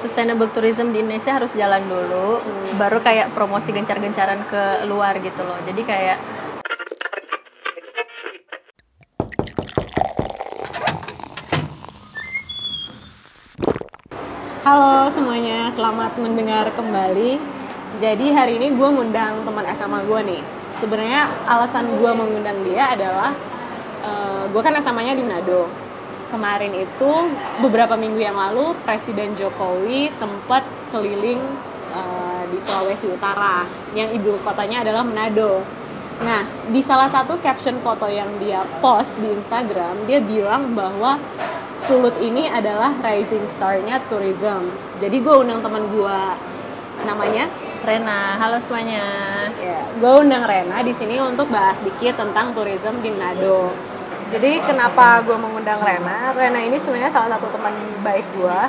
sustainable tourism di Indonesia harus jalan dulu, baru kayak promosi gencar-gencaran ke luar gitu loh. Jadi kayak Halo semuanya, selamat mendengar kembali. Jadi hari ini gue ngundang teman SMA gue nih. Sebenarnya alasan gue mengundang dia adalah uh, gue kan SMA-nya di Manado. Kemarin itu beberapa minggu yang lalu Presiden Jokowi sempat keliling uh, di Sulawesi Utara, yang ibu kotanya adalah Manado. Nah, di salah satu caption foto yang dia post di Instagram, dia bilang bahwa Sulut ini adalah rising star-nya tourism. Jadi gue undang teman gue namanya Rena, halo semuanya. Ya, gue undang Rena di sini untuk bahas dikit tentang tourism di Manado. Jadi kenapa gue mengundang Rena? Rena ini sebenarnya salah satu teman baik gue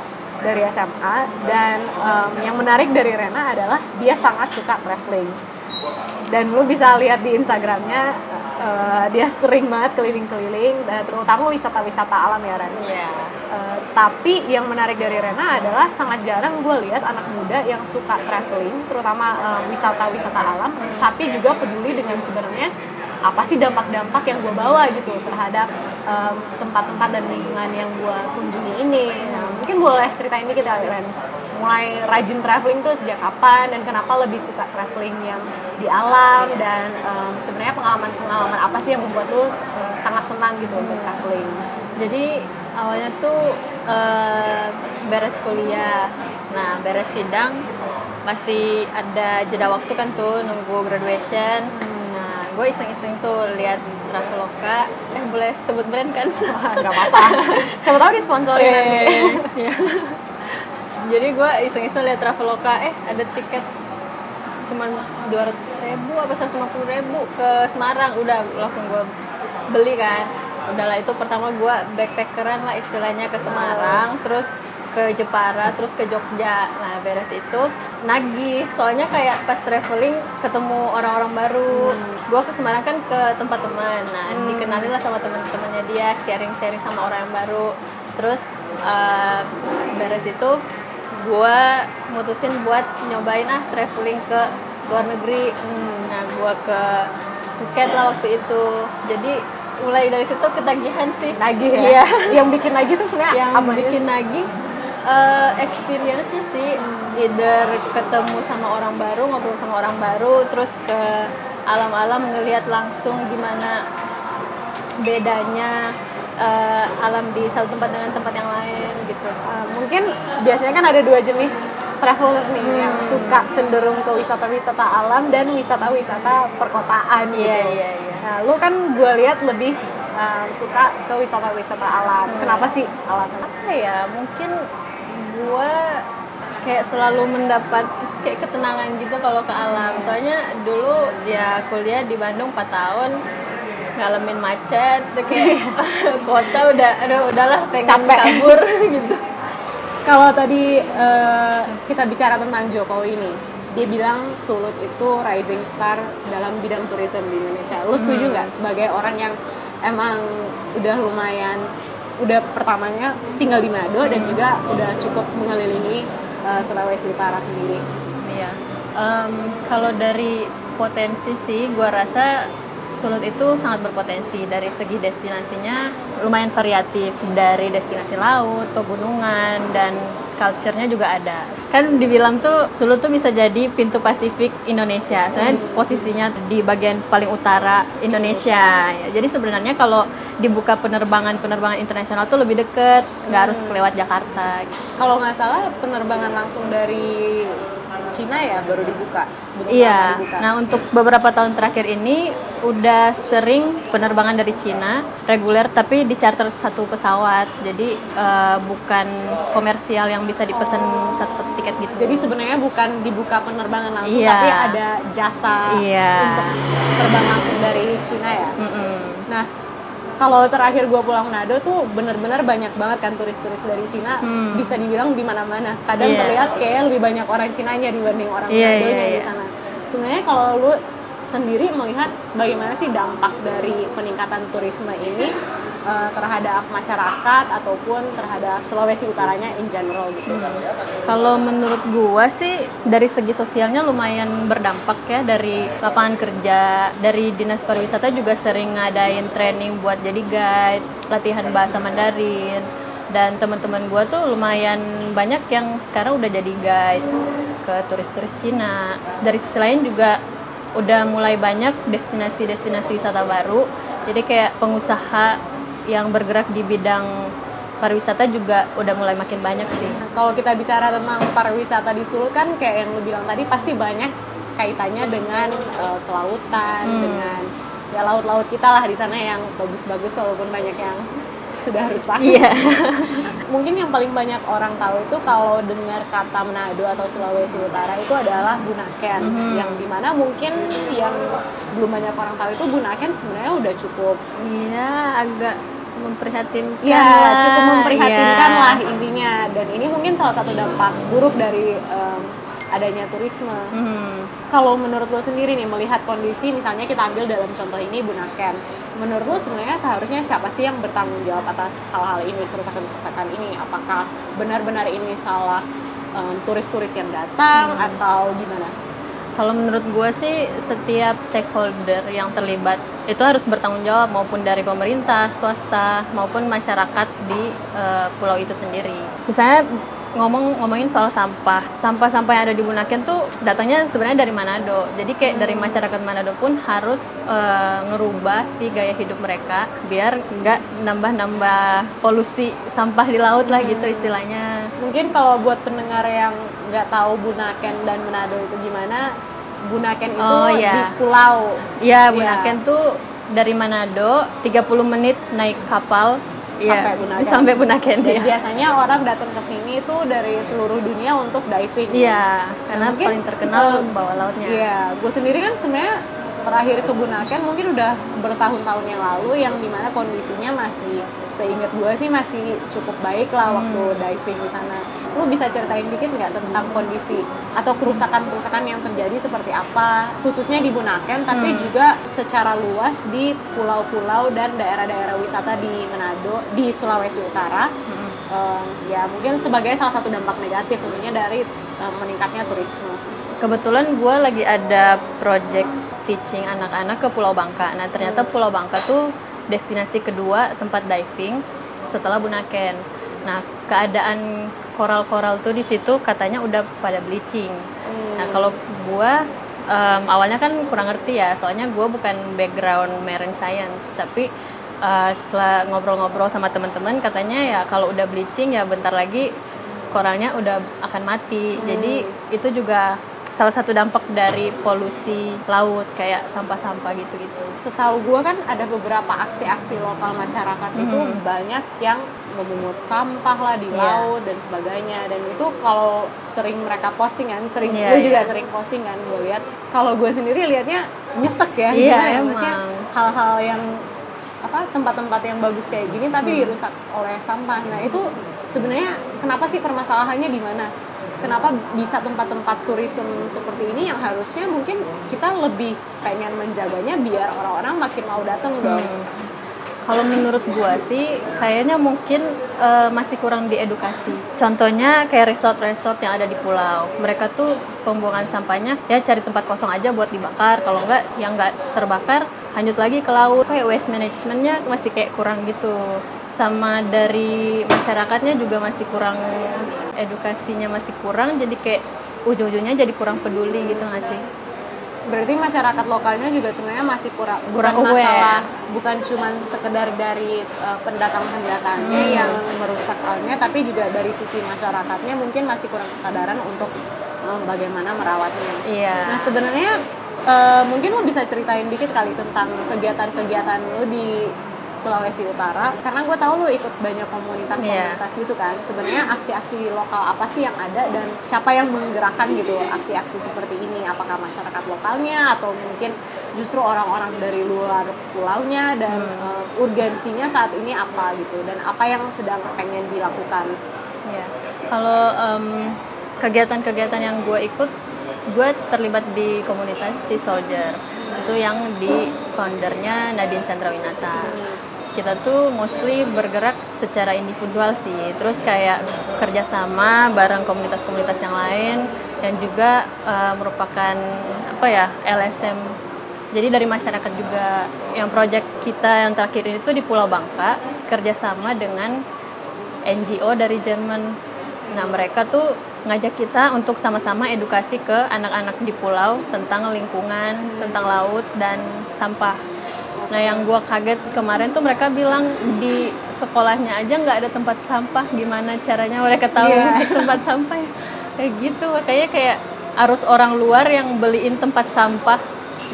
dari SMA dan um, yang menarik dari Rena adalah dia sangat suka traveling dan lu bisa lihat di Instagramnya uh, dia sering banget keliling-keliling dan terutama wisata-wisata alam ya Ren. Iya. Uh, tapi yang menarik dari Rena adalah sangat jarang gue lihat anak muda yang suka traveling, terutama uh, wisata-wisata alam, tapi juga peduli dengan sebenarnya apa sih dampak-dampak yang gue bawa gitu terhadap tempat-tempat um, dan lingkungan yang gue kunjungi ini. Nah, mungkin boleh ceritain dikit ya Ren mulai rajin traveling tuh sejak kapan dan kenapa lebih suka traveling yang di alam dan um, sebenarnya pengalaman-pengalaman apa sih yang membuat lu uh, sangat senang gitu untuk traveling? Jadi awalnya tuh uh, beres kuliah, nah beres sidang masih ada jeda waktu kan tuh nunggu graduation. Nah gue iseng-iseng tuh lihat Traveloka, eh boleh sebut brand kan? Gak apa-apa. Siapa tahu disponsori nanti. Iya jadi gue iseng-iseng lihat traveloka eh ada tiket cuman dua ratus ribu apa seratus lima puluh ribu ke Semarang udah langsung gue beli kan udahlah itu pertama gue backpackeran lah istilahnya ke Semarang terus ke Jepara terus ke Jogja. Nah beres itu nagih. Soalnya kayak pas traveling ketemu orang-orang baru. Hmm. gue ke Semarang kan ke tempat teman. Nah hmm. dikenalin lah sama teman-temannya dia sharing-sharing sama orang yang baru. Terus uh, beres itu gue mutusin buat nyobain ah traveling ke luar negeri. Hmm, nah gue ke Phuket lah waktu itu. Jadi mulai dari situ ketagihan sih. Nagih ya? Iya. yang bikin nagih tuh sebenarnya yang bikin nagih uh, experience sih hmm. either ketemu sama orang baru ngobrol sama orang baru terus ke alam-alam ngelihat langsung gimana bedanya uh, alam di satu tempat dengan tempat yang lain gitu. Uh, mungkin biasanya kan ada dua jenis traveler nih hmm. yang suka cenderung ke wisata-wisata alam dan wisata-wisata perkotaan gitu. Iya iya iya. Nah, lu kan gue lihat lebih um, suka ke wisata-wisata alam. Hmm. Kenapa sih alasan? Apa ya? Mungkin gue kayak selalu mendapat kayak ketenangan gitu kalau ke alam. Soalnya dulu ya kuliah di Bandung 4 tahun ngalamin macet tuh kayak kota udah aduh udahlah pengen Capek. kabur gitu kalau tadi uh, kita bicara tentang Jokowi ini dia bilang Sulut itu rising star dalam bidang tourism di Indonesia lu setuju hmm. nggak hmm. sebagai orang yang emang udah lumayan udah pertamanya tinggal di Manado dan juga udah cukup mengelilingi uh, Sulawesi Utara sendiri. Iya. Um, kalau dari potensi sih gua rasa Sulut itu sangat berpotensi dari segi destinasinya lumayan variatif dari destinasi laut, pegunungan dan culture-nya juga ada. Kan dibilang tuh Sulut tuh bisa jadi pintu Pasifik Indonesia. Soalnya posisinya di bagian paling utara Indonesia. Ya, jadi sebenarnya kalau dibuka penerbangan-penerbangan internasional tuh lebih deket, nggak harus kelewat Jakarta. Gitu. Kalau nggak salah penerbangan langsung dari Cina ya baru dibuka. Iya. Dibuka. Nah untuk beberapa tahun terakhir ini udah sering penerbangan dari Cina reguler tapi di charter satu pesawat. Jadi uh, bukan komersial yang bisa dipesan oh. satu-satu tiket gitu. Jadi sebenarnya bukan dibuka penerbangan langsung iya. tapi ada jasa iya. untuk terbang langsung dari Cina ya. Mm -mm. Nah kalau terakhir gue pulang Manado tuh bener-bener banyak banget kan turis-turis dari Cina hmm. bisa dibilang di mana-mana kadang yeah. terlihat kayak lebih banyak orang Cinanya dibanding orang yeah, Manado yeah, yeah. di sana sebenarnya kalau lu sendiri melihat bagaimana sih dampak dari peningkatan turisme ini uh, terhadap masyarakat ataupun terhadap Sulawesi Utaranya in general gitu. Hmm. Kalau menurut gua sih dari segi sosialnya lumayan berdampak ya dari lapangan kerja, dari dinas pariwisata juga sering ngadain training buat jadi guide, latihan bahasa Mandarin. Dan teman-teman gua tuh lumayan banyak yang sekarang udah jadi guide ke turis-turis Cina. Dari sisi lain juga udah mulai banyak destinasi-destinasi wisata baru. Jadi kayak pengusaha yang bergerak di bidang pariwisata juga udah mulai makin banyak sih. Kalau kita bicara tentang pariwisata di Sulut kan kayak yang lu bilang tadi pasti banyak kaitannya dengan uh, kelautan, Hmm. dengan ya laut-laut kita lah di sana yang bagus-bagus walaupun banyak yang sudah rusak. Iya. Mungkin yang paling banyak orang tahu itu kalau dengar kata Manado atau Sulawesi Utara itu adalah Bunaken, Mhm. yang di mana mungkin yang belum banyak orang tahu itu Bunaken sebenarnya udah cukup Iya, agak memprihatinkan. Ya, lah. cukup memprihatinkan Iya. lah intinya. Dan ini mungkin salah satu dampak buruk dari em, adanya turisme. Hmm. Kalau menurut lo sendiri nih melihat kondisi, misalnya kita ambil dalam contoh ini Bunaken, menurut lo sebenarnya seharusnya siapa sih yang bertanggung jawab atas hal-hal ini, kerusakan-kerusakan ini? Apakah benar-benar ini salah em, turis-turis yang datang atau gimana? Kalau menurut gue sih setiap stakeholder yang terlibat itu harus bertanggung jawab maupun dari pemerintah, swasta maupun masyarakat di eh, pulau itu sendiri. Misalnya ngomong ngomongin soal sampah, sampah-sampah yang ada di Bunaken tuh datangnya sebenarnya dari Manado. Jadi kayak dari masyarakat Manado pun harus eh, ngerubah si gaya hidup mereka biar nggak nambah-nambah polusi sampah di laut lah gitu istilahnya. Mungkin kalau buat pendengar yang nggak tahu Bunaken dan Manado itu gimana, Bunaken itu Oh, iya. di pulau. Iya, Iya. Bunaken tuh dari Manado 30 menit naik kapal Sampai Iya, Bunaken. Sampai Bunaken Dan ya. biasanya orang datang ke sini itu dari seluruh dunia untuk diving. Iya, karena mungkin, paling terkenal eh, bawah lautnya. Iya, gue sendiri kan sebenarnya terakhir ke Bunaken mungkin udah bertahun-tahun yang lalu yang di mana kondisinya masih seingat gue sih masih cukup baik lah waktu Hmm. diving di sana. Lu bisa ceritain dikit nggak tentang kondisi atau kerusakan-kerusakan yang terjadi seperti apa khususnya di Bunaken tapi Hmm. juga secara luas di pulau-pulau dan daerah-daerah wisata di Manado di Sulawesi Utara. Mm-mm. Em, ya mungkin sebagai salah satu dampak negatif tentunya dari em, meningkatnya turisme. Kebetulan gue lagi ada project teaching anak-anak ke Pulau Bangka. Nah ternyata Pulau Bangka tuh destinasi kedua tempat diving setelah Bunaken. Nah keadaan koral-koral tuh di situ katanya udah pada bleaching. Nah kalau gue em, awalnya kan kurang ngerti ya, soalnya gue bukan background marine science, tapi eh, setelah ngobrol-ngobrol sama teman-teman katanya ya kalau udah bleaching ya bentar lagi koralnya udah akan mati. Jadi itu juga salah satu dampak dari polusi laut kayak sampah-sampah gitu-gitu. Setahu gue kan ada beberapa aksi-aksi lokal masyarakat itu Mhm. banyak yang memungut sampah lah di Iya. laut dan sebagainya dan itu kalau sering mereka posting kan sering Iya, gue juga iya. sering posting kan gue lihat kalau gue sendiri liatnya nyesek ya Iya, gimana ya, emang. maksudnya hal-hal yang apa tempat-tempat yang bagus kayak gini tapi Hmm. dirusak oleh sampah nah itu sebenarnya kenapa sih permasalahannya di mana kenapa bisa tempat-tempat turisme seperti ini yang harusnya mungkin kita lebih pengen menjaganya biar orang-orang makin mau datang dong Hmm. Kalau menurut gua sih kayaknya mungkin eh, masih kurang diedukasi. Contohnya kayak resort-resort yang ada di pulau. Mereka tuh pembuangan sampahnya ya cari tempat kosong aja buat dibakar. Kalau enggak yang enggak terbakar lanjut lagi ke laut. Kayak waste managementnya masih kayak kurang gitu. Sama dari masyarakatnya juga masih kurang edukasinya masih kurang jadi kayak ujung-ujungnya jadi kurang peduli gitu nggak sih? berarti masyarakat lokalnya juga sebenarnya masih kurang Kurang bukan aware. masalah bukan cuman sekedar dari uh, pendatang-pendatangnya Hmm. yang merusak halnya tapi juga dari sisi masyarakatnya mungkin masih kurang kesadaran untuk um, bagaimana merawatnya Iya. Nah sebenarnya eh, mungkin lo bisa ceritain dikit kali tentang kegiatan-kegiatan lo di Sulawesi Utara. Karena gue tahu lo ikut banyak komunitas-komunitas gitu kan. Sebenarnya aksi-aksi lokal apa sih yang ada dan siapa yang menggerakkan gitu aksi-aksi seperti ini? Apakah masyarakat lokalnya atau mungkin justru orang-orang dari luar pulaunya? Dan eh, urgensinya saat ini apa gitu? Dan apa yang sedang pengen dilakukan? Ya, kalau em, kegiatan-kegiatan yang gue ikut, gue terlibat di komunitas Sea Soldier. Itu yang di foundernya Nadine Chandrawinata. kita tuh mostly bergerak secara individual sih. Terus kayak kerjasama bareng komunitas-komunitas yang lain. Dan juga uh, merupakan apa ya LSM jadi dari masyarakat juga. Yang project kita yang terakhir ini tuh di Pulau Bangka kerjasama dengan NGO dari Jerman. Nah mereka tuh ngajak kita untuk sama-sama edukasi ke anak-anak di pulau tentang lingkungan tentang laut dan sampah Nah yang gue kaget kemarin tuh mereka bilang di sekolahnya aja nggak ada tempat sampah. Gimana caranya mereka tahu yeah. tempat sampah? Ya? Kayak gitu. Kayaknya kayak harus orang luar yang beliin tempat sampah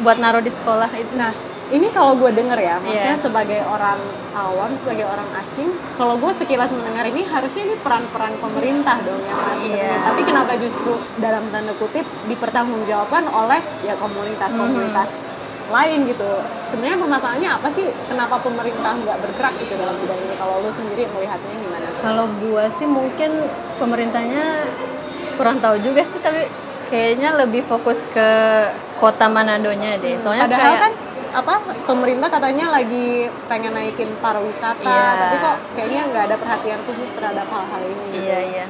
buat naruh di sekolah itu. Nah ini kalau gue denger ya, maksudnya yeah. sebagai orang awam, sebagai orang asing, kalau gue sekilas mendengar ini harusnya ini peran-peran pemerintah dong yang masuk yeah. Tapi kenapa justru dalam tanda kutip dipertanggungjawabkan oleh ya komunitas-komunitas mm lain gitu? Sebenarnya permasalahannya apa sih? Kenapa pemerintah nggak bergerak gitu dalam bidang ini? Kalau lu sendiri melihatnya gimana? Kalau gua sih mungkin pemerintahnya kurang tahu juga sih tapi kayaknya lebih fokus ke kota Manadonya deh. Soalnya padahal kayak, kan apa pemerintah katanya lagi pengen naikin pariwisata iya. tapi kok kayaknya nggak ada perhatian khusus terhadap hal-hal ini gitu. iya iya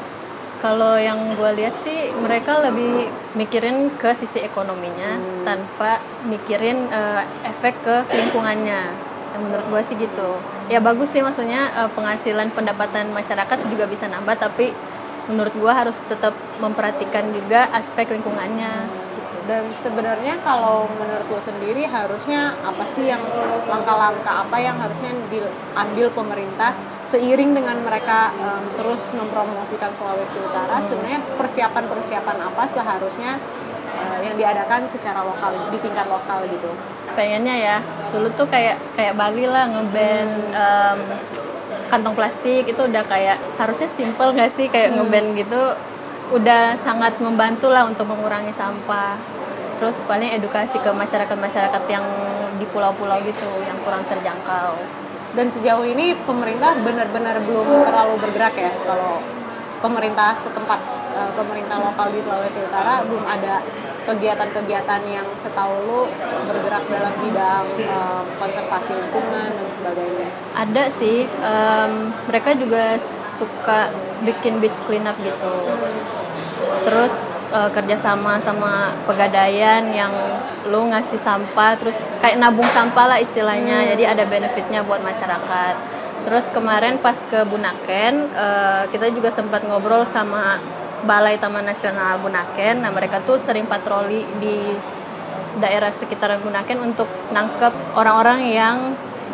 kalau yang gue lihat sih mereka lebih mikirin ke sisi ekonominya hmm. tanpa mikirin uh, efek ke lingkungannya. Yang menurut gue sih gitu. Ya bagus sih maksudnya uh, penghasilan pendapatan masyarakat juga bisa nambah tapi menurut gue harus tetap memperhatikan juga aspek lingkungannya. Dan sebenarnya kalau menurut lo sendiri harusnya apa sih yang langkah-langkah apa yang harusnya diambil pemerintah seiring dengan mereka um, terus mempromosikan Sulawesi Utara? Sebenarnya persiapan-persiapan apa seharusnya uh, yang diadakan secara lokal di tingkat lokal gitu? Pengennya ya Sulut tuh kayak kayak Bali lah ngeband um, kantong plastik itu udah kayak harusnya simple gak sih? Kayak hmm. ngeband gitu udah sangat membantu lah untuk mengurangi sampah terus paling edukasi ke masyarakat-masyarakat yang di pulau-pulau gitu yang kurang terjangkau dan sejauh ini pemerintah benar-benar belum terlalu bergerak ya kalau pemerintah setempat uh, pemerintah lokal di Sulawesi Utara belum ada kegiatan-kegiatan yang setahu lu bergerak dalam bidang um, konservasi lingkungan dan sebagainya? Ada sih, um, mereka juga suka bikin beach cleanup gitu. Terus uh, kerjasama sama pegadaian yang lu ngasih sampah terus kayak nabung sampah lah istilahnya. Hmm. jadi ada benefitnya buat masyarakat. Terus kemarin pas ke Bunaken uh, kita juga sempat ngobrol sama Balai Taman Nasional Bunaken. Nah mereka tuh sering patroli di daerah sekitaran Bunaken untuk nangkep orang-orang yang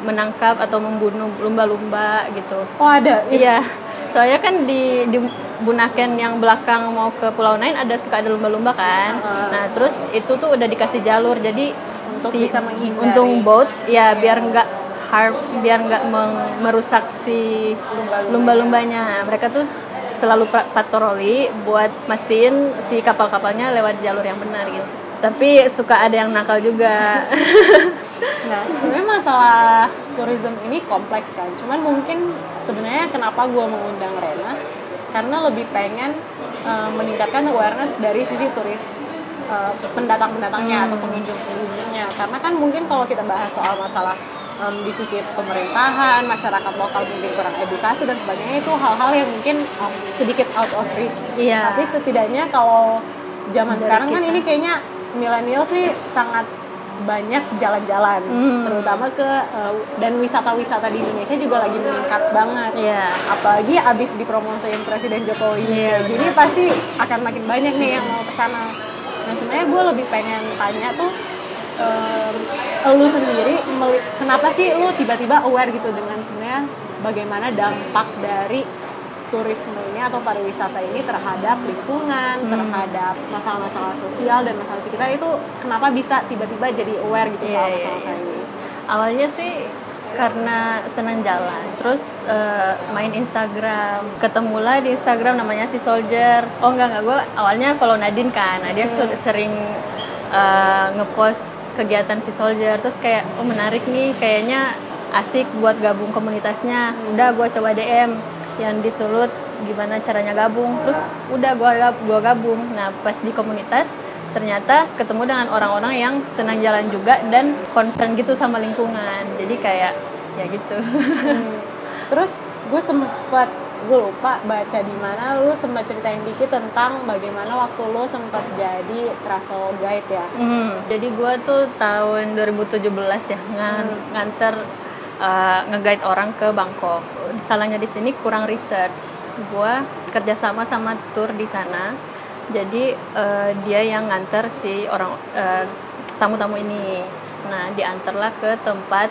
menangkap atau membunuh lumba-lumba gitu. Oh ada? Iya soalnya kan di, di Bunaken yang belakang mau ke Pulau Nain ada suka ada lumba-lumba kan. Uh. nah terus itu tuh udah dikasih jalur. Jadi untuk si, bisa menghindari. untung boat ya biar nggak harm biar nggak merusak si lumba-lumbanya. Mereka tuh selalu patroli buat mastiin si kapal-kapalnya lewat jalur yang benar gitu tapi suka ada yang nakal juga nah sebenarnya masalah tourism ini kompleks kan cuman mungkin sebenarnya kenapa gue mengundang Rena karena lebih pengen uh, meningkatkan awareness dari sisi turis uh, pendatang-pendatangnya hmm. atau pengunjung-pengunjungnya karena kan mungkin kalau kita bahas soal masalah um, di sisi pemerintahan masyarakat lokal mungkin kurang edukasi dan sebagainya itu hal-hal yang mungkin um, sedikit out of reach yeah. tapi setidaknya kalau zaman Dari sekarang kan kita. kan ini kayaknya milenial sih sangat banyak jalan-jalan hmm. terutama ke uh, dan wisata-wisata di Indonesia juga lagi meningkat banget yeah. apalagi abis dipromosiin Presiden Jokowi yeah, jadi pasti akan makin banyak nih yang mau ke sana nah sebenarnya gue lebih pengen tanya tuh um, lu sendiri kenapa sih lu tiba-tiba aware gitu dengan sebenarnya bagaimana dampak dari turisme ini atau pariwisata ini terhadap lingkungan, hmm. terhadap masalah-masalah sosial dan masalah sekitar itu kenapa bisa tiba-tiba jadi aware gitu yeah, soal iya, masalah yeah, ini? Awalnya sih karena senang jalan, terus uh, main Instagram, ketemu lah di Instagram namanya si Soldier. Oh enggak enggak gue awalnya follow Nadine kan, nah dia hmm. sering uh, ngepost kegiatan si Soldier, terus kayak oh menarik nih, kayaknya asik buat gabung komunitasnya. Udah gue coba DM yang disulut gimana caranya gabung. Terus udah gue gua gabung. Nah pas di komunitas ternyata ketemu dengan orang-orang yang senang jalan juga dan concern gitu sama lingkungan. Jadi kayak ya gitu. Terus gue sempet gue lupa baca di mana lu sempat ceritain dikit tentang bagaimana waktu lu sempat jadi travel guide ya. Hmm, jadi gue tuh tahun 2017 ya ngan nganter uh, nge-guide orang ke Bangkok. Salahnya di sini kurang research. Gue kerjasama sama tour di sana. Jadi uh, dia yang nganter si orang uh, tamu-tamu ini. Nah diantarlah ke tempat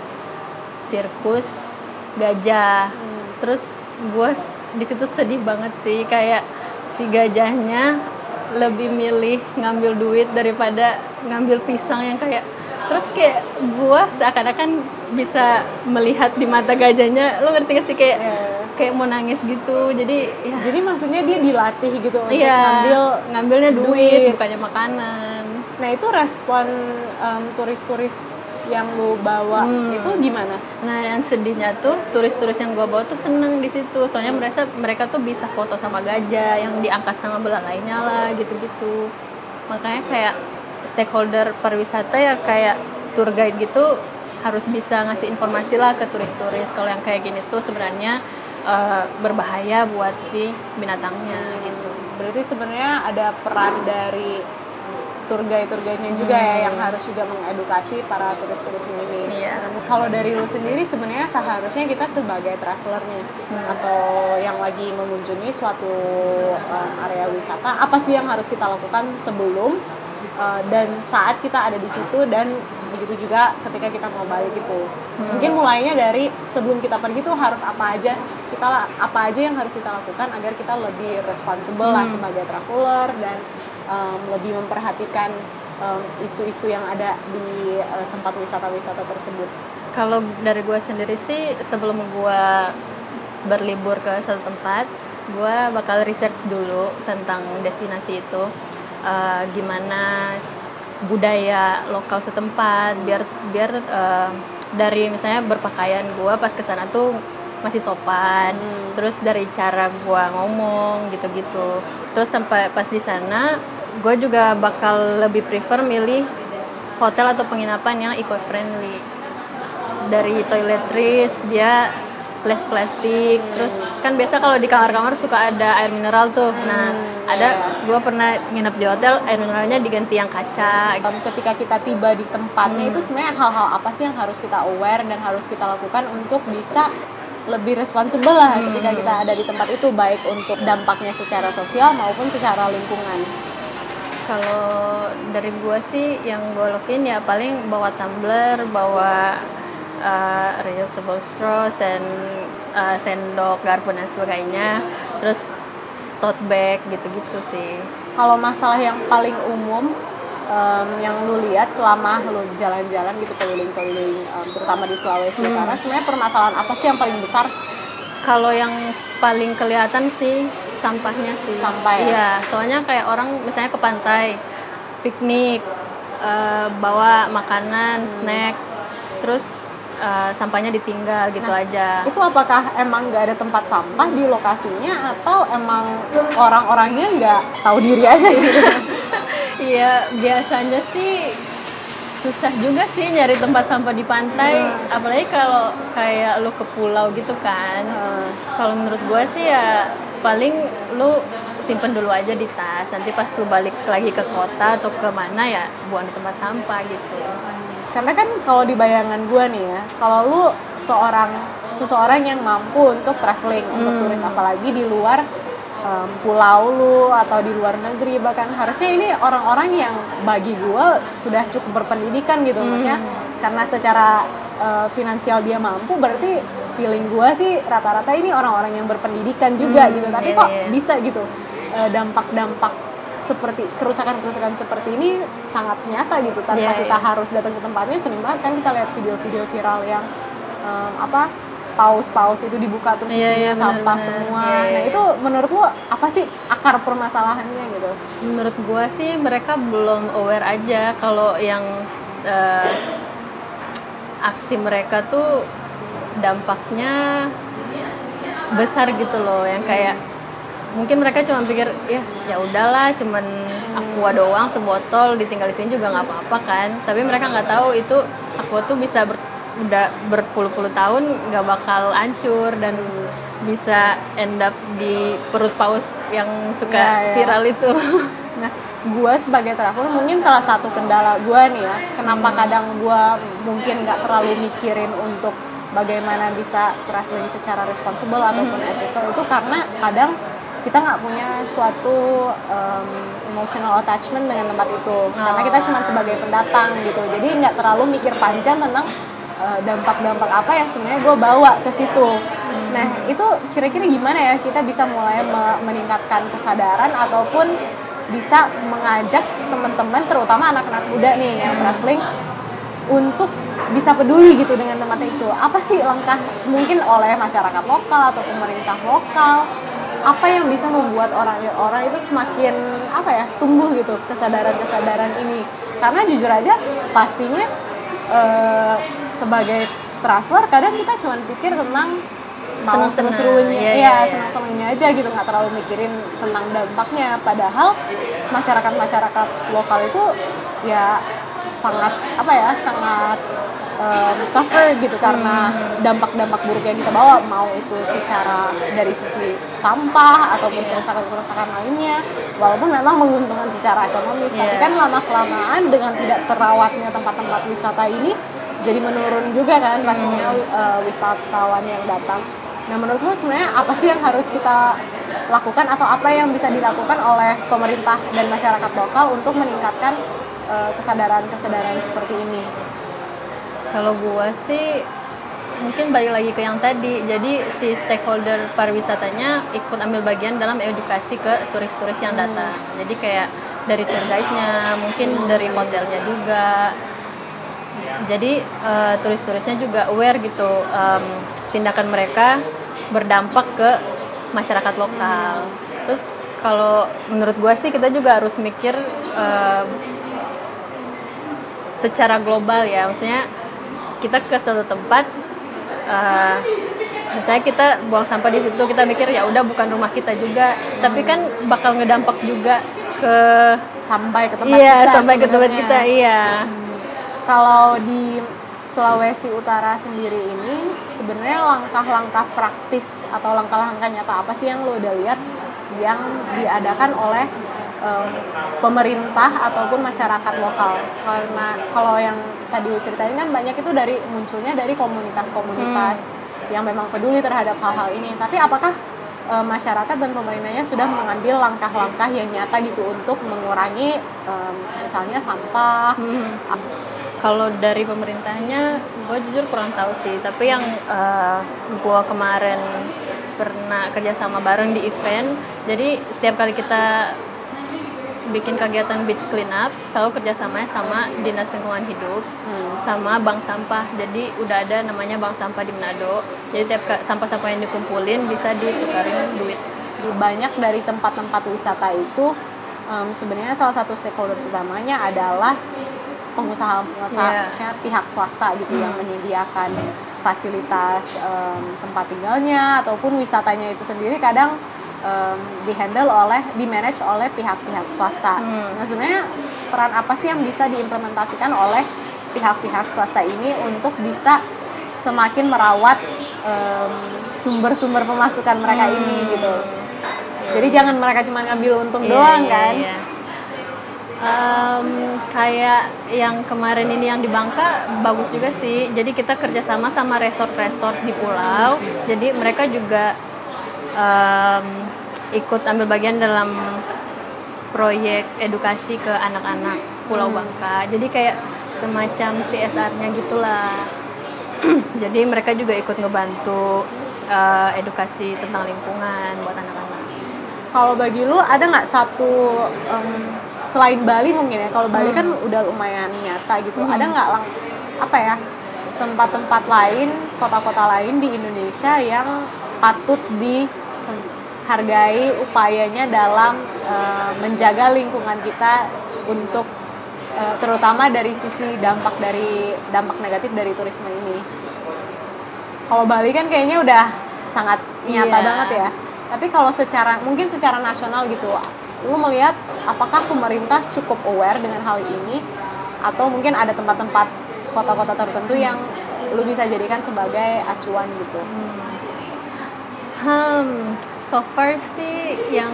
sirkus gajah. Terus gue di situ sedih banget sih kayak si gajahnya lebih milih ngambil duit daripada ngambil pisang yang kayak terus kayak gua seakan-akan bisa melihat di mata gajahnya lo ngerti gak sih kayak Iya. kayak mau nangis gitu jadi ya Jadi maksudnya dia dilatih gitu untuk iya ngambil ngambilnya duit, duit. bukannya makanan Nah itu respon em, turis-turis yang lu bawa Hmm. itu gimana? Nah, yang sedihnya tuh turis-turis yang gua bawa tuh seneng di situ. Soalnya mereka mereka tuh bisa foto sama gajah yang diangkat sama belalainya lah gitu-gitu. Makanya kayak stakeholder pariwisata ya kayak tour guide gitu harus bisa ngasih informasi lah ke turis-turis kalau yang kayak gini tuh sebenarnya eh, berbahaya buat si binatangnya gitu. Berarti sebenarnya ada peran dari tour guide tour guide-nya juga ya yang harus juga mengedukasi para turis-turis ini. Iya. Nah, Kalau dari lu sendiri sebenarnya seharusnya kita sebagai travelernya atau yang lagi mengunjungi suatu um, area wisata apa sih yang harus kita lakukan sebelum uh, dan saat kita ada di situ dan begitu juga ketika kita mau balik gitu. Mungkin mulainya dari sebelum kita pergi tuh harus apa aja kita apa aja yang harus kita lakukan agar kita lebih responsible lah sebagai traveler dan um, lebih memperhatikan um, isu-isu yang ada di uh, tempat wisata-wisata tersebut. Kalau dari gue sendiri sih sebelum gue berlibur ke satu tempat, gue bakal research dulu tentang destinasi itu, Eh, gimana budaya lokal setempat, biar biar eh, dari misalnya berpakaian gue pas ke sana tuh masih sopan, terus dari cara gue ngomong gitu-gitu, terus sampai pas di sana gue juga bakal lebih prefer milih hotel atau penginapan yang eco friendly dari toiletries dia less plastik terus kan biasa kalau di kamar-kamar suka ada air mineral tuh. Nah ada gue pernah nginep di hotel air mineralnya diganti yang kaca. Um, ketika kita tiba di tempatnya itu sebenarnya hal-hal apa sih yang harus kita aware dan harus kita lakukan untuk bisa lebih responsibel lah ketika kita ada di tempat itu baik untuk dampaknya secara sosial maupun secara lingkungan. kalau dari gue sih yang gue lakuin ya paling bawa tumbler bawa uh, reusable straws and uh, sendok garpu dan sebagainya terus tote bag gitu-gitu sih Kalau masalah yang paling umum um, yang lu lihat selama lu jalan-jalan gitu keliling-keliling um, terutama di Sulawesi Utara sebenarnya permasalahan apa sih yang paling besar? Kalau yang paling kelihatan sih sampahnya sih. Sampah ya? Iya, soalnya kayak orang misalnya ke pantai, piknik, eh, bawa makanan, snack, terus eh, sampahnya ditinggal gitu aja. Itu apakah emang nggak ada tempat sampah di lokasinya atau emang orang-orangnya nggak tahu diri aja gitu? Iya, biasanya sih susah juga sih nyari tempat sampah di pantai, apalagi kalau kayak lu ke pulau gitu kan. Kalau menurut gue sih ya paling lu simpen dulu aja di tas, nanti pas lu balik lagi ke kota atau ke mana ya buang di tempat sampah gitu. Karena kan kalau di bayangan gue nih ya, kalau lu seorang seseorang yang mampu untuk traveling untuk turis apalagi di luar em, pulau lu atau di luar negeri bahkan harusnya ini orang-orang yang bagi gue sudah cukup berpendidikan gitu maksudnya karena secara eh, finansial dia mampu berarti feeling gue sih rata-rata ini orang-orang yang berpendidikan juga gitu. Tapi iya, kok iya. bisa gitu eh, dampak-dampak seperti kerusakan-kerusakan seperti ini sangat nyata gitu tanpa Iya, kita iya. harus datang ke tempatnya sering banget kan kita lihat video-video viral yang em, apa paus-paus itu dibuka terus Iya, isinya iya, sampah benar-benar. semua Iya, iya. nah itu menurut lu apa sih akar permasalahannya gitu Menurut gua sih mereka belum aware aja kalau yang eh, aksi mereka tuh dampaknya besar gitu loh yang kayak mungkin mereka cuma pikir ya ya udahlah cuman aqua doang sebotol ditinggal di sini juga nggak apa-apa kan tapi mereka nggak tahu itu aqua tuh bisa ber- udah berpuluh-puluh tahun nggak bakal hancur dan bisa end up di perut paus yang suka Ya, ya. viral itu. Nah, gue sebagai traveler mungkin salah satu kendala gue nih ya, kenapa kadang gue mungkin nggak terlalu mikirin untuk bagaimana bisa traveling secara responsible ataupun ethical itu karena kadang kita nggak punya suatu um, emotional attachment dengan tempat itu karena kita cuma sebagai pendatang gitu jadi nggak terlalu mikir panjang tentang uh, dampak-dampak apa yang sebenarnya gue bawa ke situ nah itu kira-kira gimana ya kita bisa mulai me- meningkatkan kesadaran ataupun bisa mengajak teman-teman terutama anak-anak muda nih yang traveling untuk bisa peduli gitu dengan tempat itu. Apa sih langkah mungkin oleh masyarakat lokal atau pemerintah lokal? Apa yang bisa membuat orang-orang itu semakin apa ya tumbuh gitu kesadaran-kesadaran ini? Karena jujur aja pastinya eh, sebagai traveler kadang kita cuma pikir tentang mau Senang-senang. seru-serunya, Iya, ya iya, iya. senang-senangnya aja gitu nggak terlalu mikirin tentang dampaknya. Padahal masyarakat-masyarakat lokal itu ya sangat apa ya sangat um, suffer gitu karena dampak-dampak buruk yang kita bawa mau itu secara dari sisi sampah ataupun kerusakan-kerusakan lainnya walaupun memang menguntungkan secara ekonomis. Tapi Iya. kan lama kelamaan dengan tidak terawatnya tempat-tempat wisata ini jadi menurun juga kan pastinya uh, wisatawan yang datang. Nah menurut lo sebenarnya apa sih yang harus kita lakukan atau apa yang bisa dilakukan oleh pemerintah dan masyarakat lokal untuk meningkatkan uh, kesadaran-kesadaran seperti ini Kalau gua sih mungkin balik lagi ke yang tadi. Jadi si stakeholder pariwisatanya ikut ambil bagian dalam edukasi ke turis-turis yang datang. Jadi kayak dari tour guide-nya, mungkin dari hotelnya juga. Jadi eh, turis-turisnya juga aware gitu em, tindakan mereka berdampak ke masyarakat lokal. Terus kalau menurut gua sih kita juga harus mikir em, secara global ya maksudnya kita ke suatu tempat eh, misalnya kita buang sampah di situ kita mikir ya udah bukan rumah kita juga. Tapi kan bakal ngedampak juga ke sampai ke tempat iya kita sampai ke tempat kita iya. Kalau di Sulawesi Utara sendiri ini sebenarnya langkah-langkah praktis atau langkah-langkah nyata apa sih yang lo udah lihat yang diadakan oleh em, pemerintah ataupun masyarakat lokal? Karena kalau yang tadi lo ceritain kan banyak itu dari munculnya dari komunitas-komunitas yang memang peduli terhadap hal-hal ini. Tapi apakah eh, masyarakat dan pemerintahnya sudah mengambil langkah-langkah yang nyata gitu untuk mengurangi em, misalnya sampah? Kalau dari pemerintahnya gue jujur kurang tahu sih. Tapi yang gue kemarin pernah kerjasama bareng di event jadi setiap kali kita bikin kegiatan beach clean up selalu kerjasamanya sama dinas lingkungan hidup sama bank sampah. Jadi udah ada namanya bank sampah di Manado. Jadi tiap sampah-sampah yang dikumpulin bisa ditukarin duit. Banyak dari tempat-tempat wisata itu em, sebenarnya salah satu stakeholder utamanya adalah pengusaha-pengusaha Iya. maksudnya pihak swasta gitu yang menyediakan fasilitas em, tempat tinggalnya ataupun wisatanya itu sendiri. Kadang em, dihandle oleh di manage oleh pihak-pihak swasta. Nah sebenarnya peran apa sih yang bisa diimplementasikan oleh pihak-pihak swasta ini untuk bisa semakin merawat sumber-sumber pemasukan mereka ini gitu. Jadi jangan mereka cuma ngambil untung Iya, doang iya, kan. iya. Em, kayak yang kemarin ini yang di Bangka bagus juga sih. Jadi kita kerjasama sama resort-resort di pulau. Jadi mereka juga em, ikut ambil bagian dalam proyek edukasi ke anak-anak Pulau Bangka. Jadi kayak semacam CSR-nya gitulah. Jadi mereka juga ikut ngebantu eh, edukasi tentang lingkungan buat anak-anak. Kalau bagi lu ada nggak satu em, selain Bali mungkin ya? Kalau Bali kan udah lumayan nyata gitu. Ada nggak lang apa ya tempat-tempat lain, kota-kota lain di Indonesia yang patut dihargai upayanya dalam eh, menjaga lingkungan kita untuk eh, terutama dari sisi dampak dari dampak negatif dari turisme ini. Kalau Bali kan kayaknya udah sangat nyata Iya. banget ya. Tapi kalau secara mungkin secara nasional gitu, lu melihat apakah pemerintah cukup aware dengan hal ini atau mungkin ada tempat-tempat kota-kota tertentu yang lu bisa jadikan sebagai acuan gitu Hmm, so far sih yang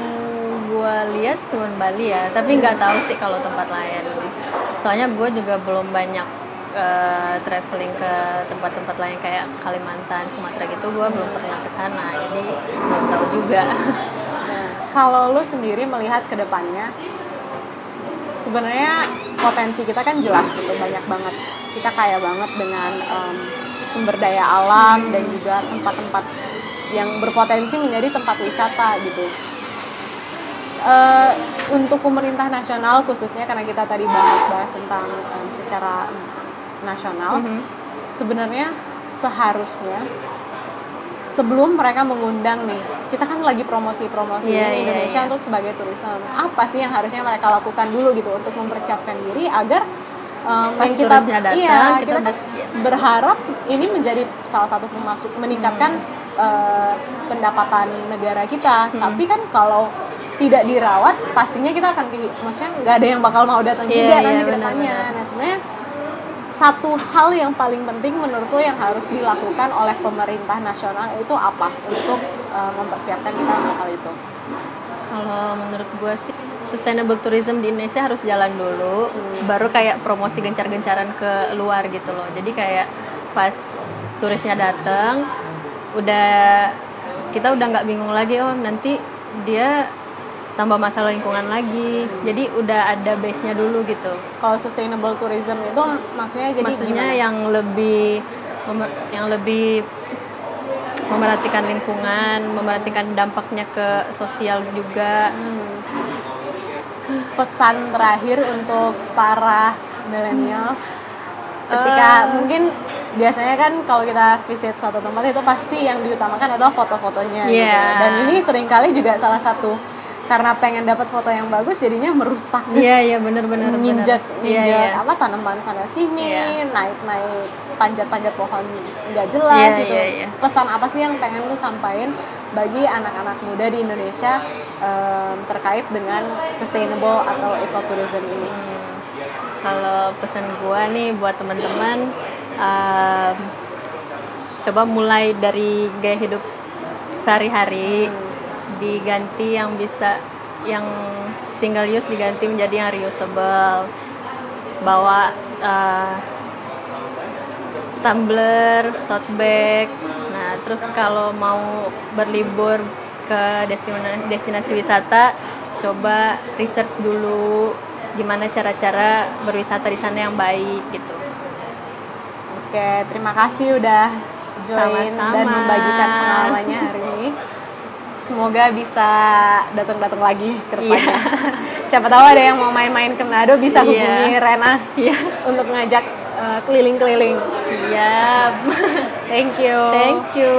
gue lihat cuma Bali ya, tapi nggak tahu sih kalau tempat lain. Soalnya gue juga belum banyak eh, traveling ke tempat-tempat lain kayak Kalimantan, Sumatera gitu. Gue belum pernah ke sana, jadi belum tahu juga. kalau lu sendiri melihat ke depannya sebenarnya potensi kita kan jelas gitu banyak banget kita kaya banget dengan em, sumber daya alam dan juga tempat-tempat yang berpotensi menjadi tempat wisata gitu Eh, untuk pemerintah nasional khususnya karena kita tadi bahas-bahas tentang em, secara nasional Mhm. sebenarnya seharusnya sebelum mereka mengundang nih kita kan lagi promosi-promosi Iya, iya, Indonesia iya. untuk sebagai turisme apa sih yang harusnya mereka lakukan dulu gitu untuk mempersiapkan diri agar um, Pas yang kita datang, iya kita kita, siap. berharap ini menjadi salah satu pemasuk meningkatkan Hmm. Uh, pendapatan negara kita tapi kan kalau tidak dirawat pastinya kita akan maksudnya nggak ada yang bakal mau datang Iya, juga iya, nanti ke benar, depannya benar. nah sebenarnya satu hal yang paling penting menurutku yang harus dilakukan oleh pemerintah nasional itu apa untuk uh, mempersiapkan kita untuk hal itu? Kalau menurut gue sih sustainable tourism di Indonesia harus jalan dulu, baru kayak promosi gencar-gencaran ke luar gitu loh. Jadi kayak pas turisnya datang, udah kita udah nggak bingung lagi oh nanti dia tambah masalah lingkungan lagi. Jadi udah ada base-nya dulu gitu. Kalau sustainable tourism itu maksudnya jadi Maksudnya gimana? yang lebih yang lebih memerhatikan lingkungan, memerhatikan dampaknya ke sosial juga. pesan terakhir untuk para millennials ketika Eh. mungkin biasanya kan kalau kita visit suatu tempat itu pasti yang diutamakan adalah foto-fotonya gitu. Iya. dan ini sering kali juga salah satu karena pengen dapat foto yang bagus jadinya merusak Iya iya benar-benar nginjak Iya, nginjak iya. apa tanaman sana sini Iya. naik naik panjat panjat pohon nggak jelas Iya, gitu iya, iya. pesan apa sih yang pengen lu sampaikan bagi anak-anak muda di Indonesia em, terkait dengan sustainable atau ecotourism ini Kalau pesan gua nih buat teman-teman um, coba mulai dari gaya hidup sehari-hari diganti yang bisa yang single use diganti menjadi yang reusable bawa uh, tumbler, tote bag. Nah, terus kalau mau berlibur ke destinasi, destinasi wisata, coba research dulu gimana cara-cara berwisata di sana yang baik gitu. Oke terima kasih udah join Sama-sama. dan membagikan pengalamannya hari ini semoga bisa datang-datang lagi ke depannya siapa tahu ada yang mau main-main ke Manado bisa Iya. hubungi Rena Iya. untuk ngajak eh, keliling-keliling Siap. thank you Thank you.